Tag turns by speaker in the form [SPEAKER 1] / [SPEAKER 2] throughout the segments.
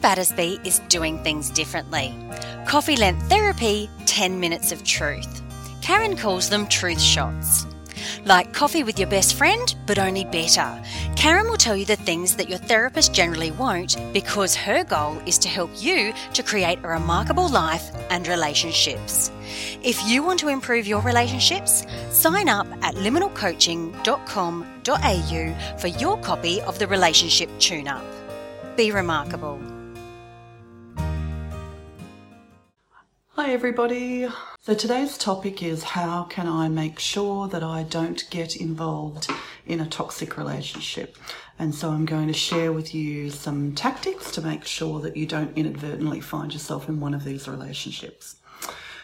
[SPEAKER 1] Battersby is doing things differently. Coffee length therapy, 10 minutes of truth. Karen calls them truth shots. Like coffee with your best friend, but only better. Karen will tell you the things that your therapist generally won't because her goal is to help you to create a remarkable life and relationships. If you want to improve your relationships, sign up at liminalcoaching.com.au for your copy of the Relationship Tune Up. Be remarkable.
[SPEAKER 2] Hi, everybody. So, today's topic is how can I make sure that I don't get involved in a toxic relationship? And so, I'm going to share with you some tactics to make sure that you don't inadvertently find yourself in one of these relationships.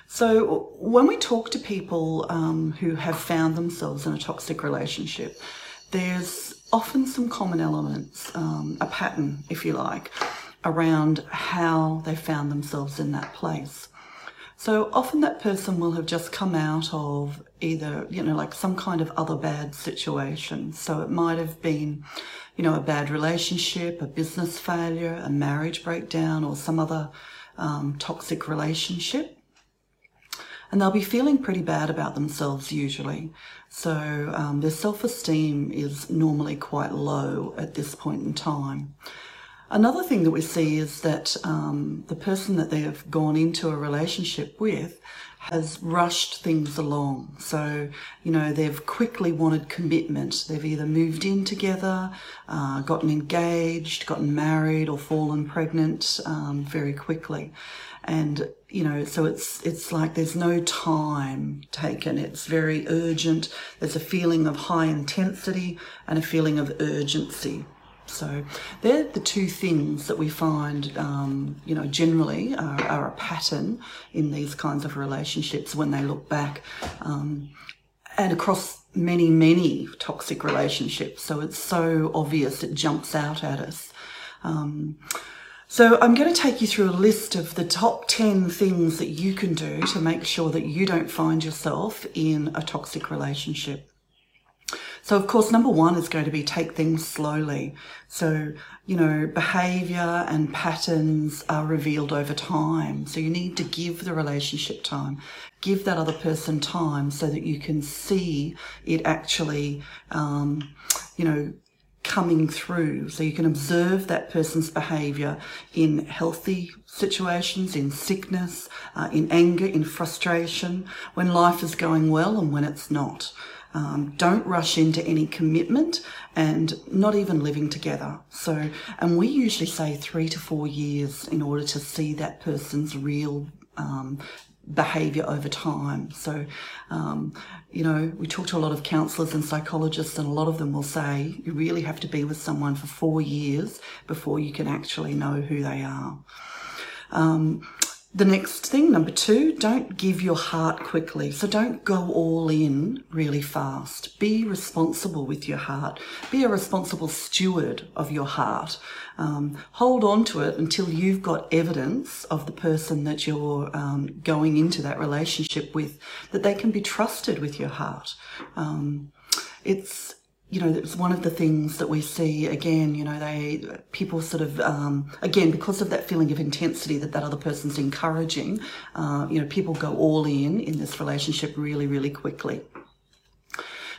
[SPEAKER 2] So, when we talk to people um, who have found themselves in a toxic relationship, there's often some common elements, um, a pattern, if you like, around how they found themselves in that place. So often that person will have just come out of either, you know, like some kind of other bad situation. So it might have been, you know, a bad relationship, a business failure, a marriage breakdown, or some other um, toxic relationship. And they'll be feeling pretty bad about themselves usually. So um, their self esteem is normally quite low at this point in time. Another thing that we see is that um, the person that they have gone into a relationship with has rushed things along. So, you know, they've quickly wanted commitment. They've either moved in together, uh, gotten engaged, gotten married, or fallen pregnant um, very quickly. And, you know, so it's, it's like there's no time taken. It's very urgent. There's a feeling of high intensity and a feeling of urgency. So they're the two things that we find, um, you know, generally are, are, a pattern in these kinds of relationships when they look back, um, and across many, many toxic relationships. So it's so obvious; it jumps out at us. Um, so I'm going to take you through a list of the top 10 things that you can do to make sure that you don't find yourself in a toxic relationship. So, of course, number one is going to be take things slowly. So, you know, behavior and patterns are revealed over time. So, you need to give the relationship time, give that other person time so that you can see it actually, um, you know, coming through. So you can observe that person's behavior in healthy situations, in sickness, uh, in anger, in frustration, when life is going well and when it's not. Um, don't rush into any commitment and not even living together. So, and we usually say three to four years in order to see that person's real um, behavior over time. So, um, you know, we talk to a lot of counselors and psychologists, and a lot of them will say you really have to be with someone for four years before you can actually know who they are. Um, the next thing, number two, don't give your heart quickly. So don't go all in really fast. Be responsible with your heart. Be a responsible steward of your heart. Um, hold on to it until you've got evidence of the person that you're um, going into that relationship with, that they can be trusted with your heart. Um, it's you know, it's one of the things that we see again, you know, they, people sort of, um, again, because of that feeling of intensity that that other person's encouraging, uh, you know, people go all in in this relationship really, really quickly.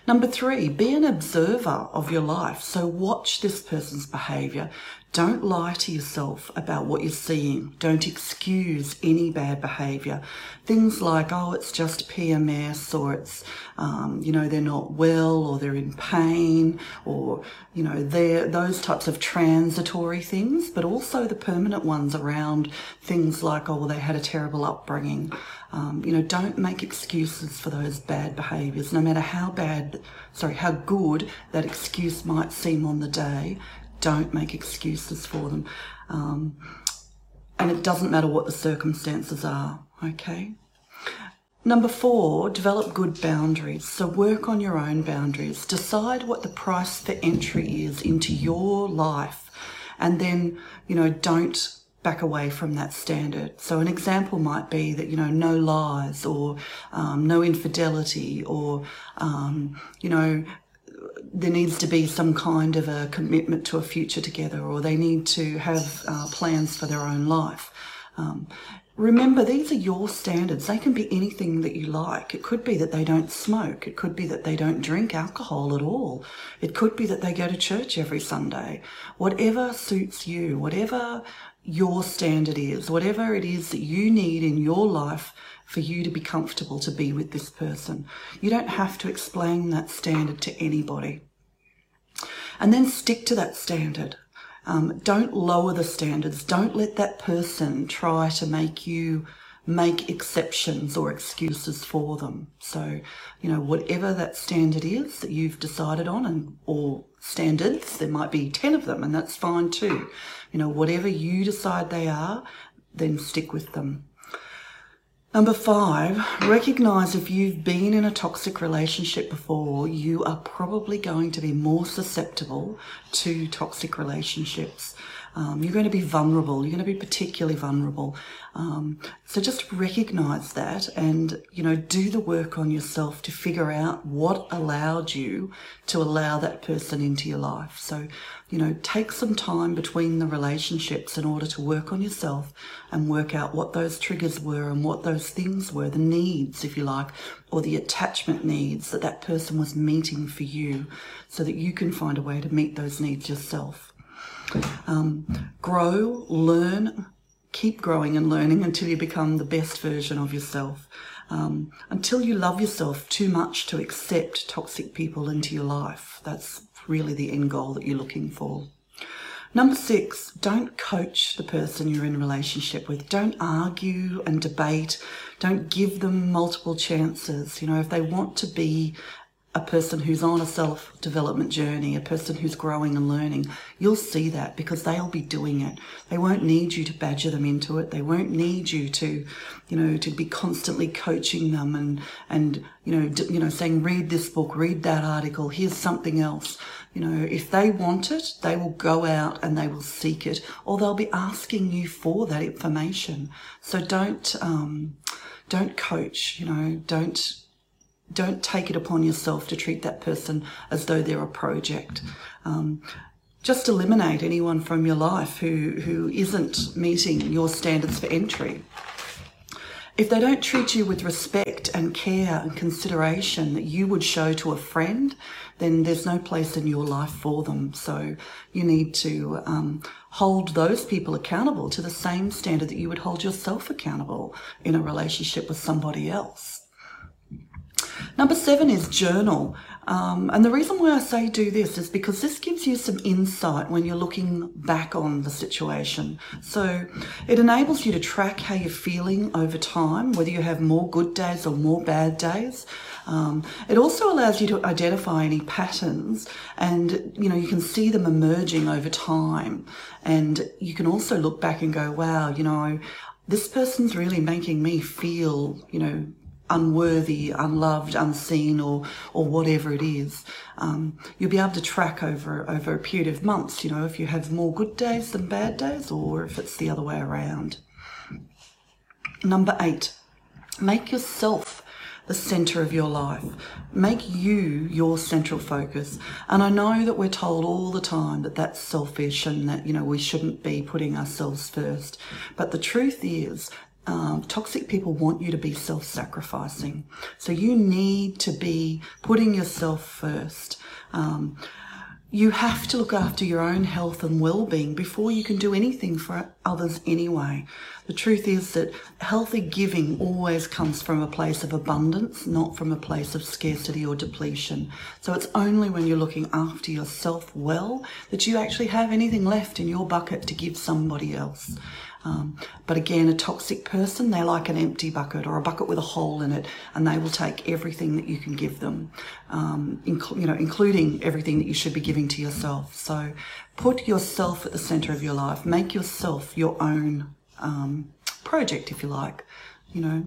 [SPEAKER 2] Number three, be an observer of your life. So watch this person's behavior. Don't lie to yourself about what you're seeing. Don't excuse any bad behavior. Things like, oh, it's just PMS or it's, um, you know, they're not well or they're in pain or, you know, they're those types of transitory things, but also the permanent ones around things like, oh, well, they had a terrible upbringing. Um, you know, don't make excuses for those bad behaviours, no matter how bad, sorry, how good that excuse might seem on the day. Don't make excuses for them. Um, and it doesn't matter what the circumstances are, okay? Number four, develop good boundaries. So work on your own boundaries. Decide what the price for entry is into your life. And then, you know, don't back away from that standard. So an example might be that, you know, no lies or um, no infidelity or, um, you know, there needs to be some kind of a commitment to a future together, or they need to have uh, plans for their own life. Um, remember, these are your standards. They can be anything that you like. It could be that they don't smoke. It could be that they don't drink alcohol at all. It could be that they go to church every Sunday. Whatever suits you, whatever your standard is, whatever it is that you need in your life for you to be comfortable to be with this person. You don't have to explain that standard to anybody. And then stick to that standard. Um, don't lower the standards. Don't let that person try to make you make exceptions or excuses for them. So, you know, whatever that standard is that you've decided on and or standards, there might be 10 of them and that's fine too. You know, whatever you decide they are, then stick with them. Number five, recognize if you've been in a toxic relationship before, you are probably going to be more susceptible to toxic relationships. Um, you're going to be vulnerable. You're going to be particularly vulnerable. Um, so just recognize that and, you know, do the work on yourself to figure out what allowed you to allow that person into your life. So, you know, take some time between the relationships in order to work on yourself and work out what those triggers were and what those things were, the needs, if you like, or the attachment needs that that person was meeting for you so that you can find a way to meet those needs yourself. Um, grow, learn, keep growing and learning until you become the best version of yourself. Um, until you love yourself too much to accept toxic people into your life. That's really the end goal that you're looking for. Number six, don't coach the person you're in relationship with. Don't argue and debate. Don't give them multiple chances. You know, if they want to be a person who's on a self development journey, a person who's growing and learning, you'll see that because they'll be doing it. They won't need you to badger them into it. They won't need you to, you know, to be constantly coaching them and, and, you know, d- you know, saying, read this book, read that article, here's something else. You know, if they want it, they will go out and they will seek it or they'll be asking you for that information. So don't, um, don't coach, you know, don't, don't take it upon yourself to treat that person as though they're a project. Um, just eliminate anyone from your life who, who isn't meeting your standards for entry. If they don't treat you with respect and care and consideration that you would show to a friend, then there's no place in your life for them. So you need to um, hold those people accountable to the same standard that you would hold yourself accountable in a relationship with somebody else. Number seven is journal. Um, and the reason why I say do this is because this gives you some insight when you're looking back on the situation. So it enables you to track how you're feeling over time, whether you have more good days or more bad days. Um, it also allows you to identify any patterns and, you know, you can see them emerging over time. And you can also look back and go, wow, you know, this person's really making me feel, you know, unworthy, unloved, unseen, or or whatever it is. Um, you'll be able to track over over a period of months. You know, if you have more good days than bad days, or if it's the other way around. Number eight, make yourself the center of your life. Make you your central focus. And I know that we're told all the time that that's selfish and that, you know, we shouldn't be putting ourselves first. But the truth is um, toxic people want you to be self sacrificing. So you need to be putting yourself first. Um, you have to look after your own health and well-being before you can do anything for others anyway. The truth is that healthy giving always comes from a place of abundance, not from a place of scarcity or depletion. So it's only when you're looking after yourself well that you actually have anything left in your bucket to give somebody else. Um, but again, a toxic person, they're like an empty bucket or a bucket with a hole in it, and they will take everything that you can give them, um, inc- you know, including everything that you should be giving to yourself. So put yourself at the center of your life. Make yourself your own um, project, if you like. You know.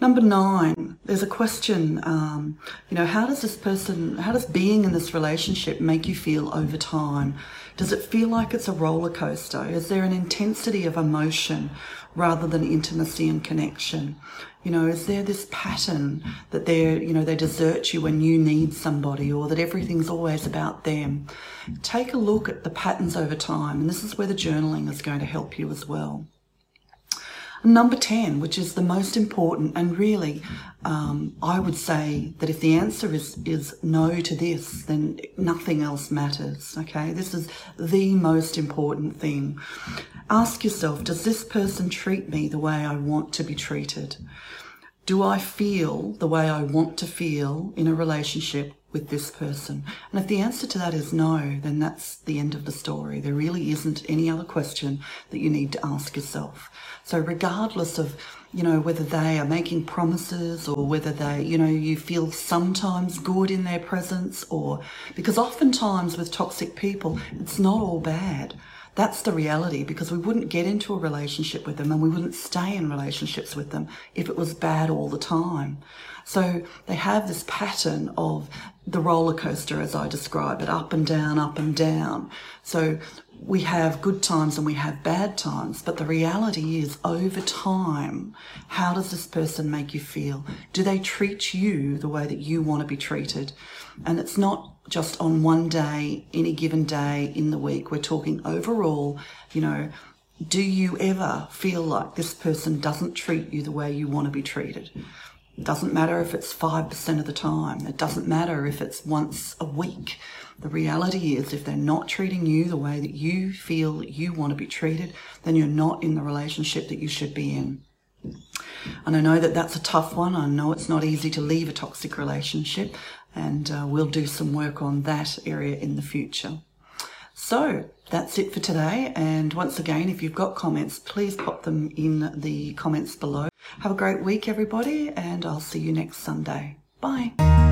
[SPEAKER 2] Number nine, there's a question, um, you know, how does this person, how does being in this relationship make you feel over time? Does it feel like it's a roller coaster? Is there an intensity of emotion rather than intimacy and connection? You know, is there this pattern that they're, you know, they desert you when you need somebody or that everything's always about them? Take a look at the patterns over time, and this is where the journaling is going to help you as well. Number 10, which is the most important, and really, um, I would say that if the answer is, is no to this, then nothing else matters. Okay, this is the most important thing. Ask yourself Does this person treat me the way I want to be treated? Do I feel the way I want to feel in a relationship with this person? And if the answer to that is no, then that's the end of the story. There really isn't any other question that you need to ask yourself. So regardless of, you know, whether they are making promises or whether they, you know, you feel sometimes good in their presence or because oftentimes with toxic people, it's not all bad. That's the reality because we wouldn't get into a relationship with them and we wouldn't stay in relationships with them if it was bad all the time. So they have this pattern of the roller coaster, as I describe it, up and down, up and down. So we have good times and we have bad times, but the reality is over time, how does this person make you feel? Do they treat you the way that you want to be treated? And it's not just on one day, any given day in the week. We're talking overall, you know, do you ever feel like this person doesn't treat you the way you want to be treated? It doesn't matter if it's 5% of the time. It doesn't matter if it's once a week. The reality is, if they're not treating you the way that you feel you want to be treated, then you're not in the relationship that you should be in. And I know that that's a tough one. I know it's not easy to leave a toxic relationship, and uh, we'll do some work on that area in the future. So that's it for today. And once again, if you've got comments, please pop them in the comments below. Have a great week, everybody, and I'll see you next Sunday. Bye.